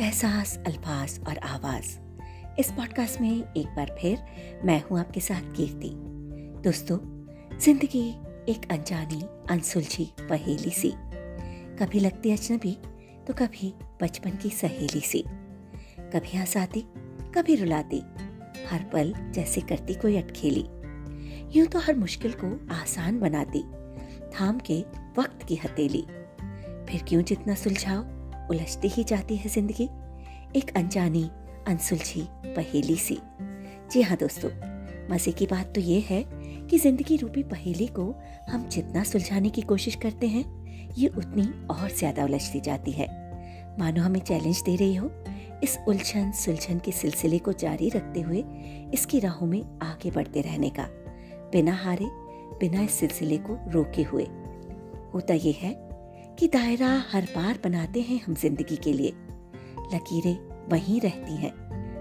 एहसास, अल्फाज और आवाज़। इस पॉडकास्ट में एक बार फिर मैं हूँ आपके साथ कीर्ति। दोस्तों, ज़िंदगी एक अनजानी, अनसुलझी पहेली सी। कभी लगती अजनबी तो कभी बचपन की सहेली सी। कभी हंसाती कभी रुलाती। हर पल जैसे करती कोई अटखेली। यूँ तो हर मुश्किल को आसान बनाती। थाम के वक्त की हथेली। फिर क्यों जितना सुलझाओ उलझती ही जाती है ज़िंदगी। एक अनजानी, अनसुलझी पहेली सी। जी हाँ दोस्तों, मज़े की बात तो ये है कि ज़िंदगी रूपी पहेली को हम जितना सुलझाने की कोशिश करते हैं, ये उतनी और ज़्यादा उलझती जाती है। मानो हमें चैलेंज दे रही हो, इस उलझन सुलझन के सिलसिले को जारी रखते हुए इसकी राहों में आगे बढ़ते रहने का, बिना हारे, बिना इस सिलसिले को रोके हुए। होता यह है कि दायरा हर बार बनाते हैं हम ज़िंदगी के लिए। लकीरें वहीं रहती हैं,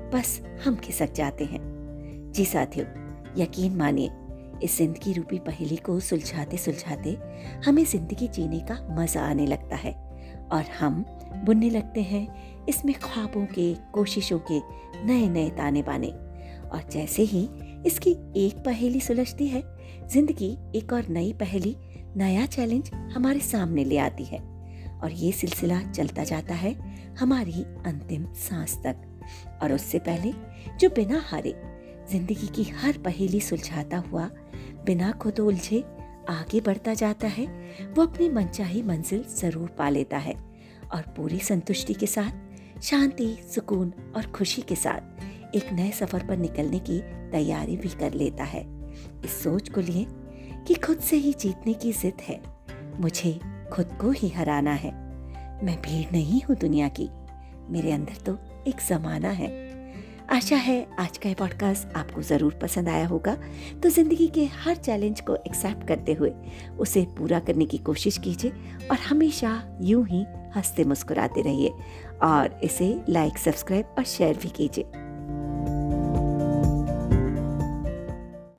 बस हम खिसक जाते हैं। जी साथियों, यकीन मानिए, इस ज़िंदगी रूपी पहेली को सुलझाते सुलझाते हमें ज़िंदगी जीने का मज़ा आने लगता है और हम बुनने लगते हैं इसमें ख्वाबों के, कोशिशों के नए नए ताने बाने और जैसे ही इसकी एक पहेली सुलझती है, ज़िंदगी एक और नई पहेली नया चैलेंज हमारे सामने ले आती है। और ये सिलसिला चलता जाता है हमारी अंतिम सांस तक। और उससे पहले, जो बिना हारे, ज़िंदगी की हर पहेली सुलझाता हुआ, बिना खुद उलझे आगे बढ़ता जाता है, वो अपनी मनचाही मंजिल ज़रूर पा लेता है। और पूरी संतुष्टि के साथ, शांति, सुकून और खुशी के साथ, एक नए सफ़र पर निकलने की तैयारी भी कर लेता है। इस सोच को लिए कि खुद से ही जीतने की जिद है। मुझे खुद को ही हराना है। मैं भीड़ नहीं हूँ दुनिया की। मेरे अंदर तो एक जमाना है। आशा है आज का ये पॉडकास्ट आपको ज़रूर पसंद आया होगा। तो ज़िंदगी के हर चैलेंज को एक्सेप्ट करते हुए उसे पूरा करने की कोशिश कीजिए और हमेशा यूँ ही हँसते मुस्कुराते रहिए। और इसे लाइक सब्सक्राइब और शेयर भी कीजिए।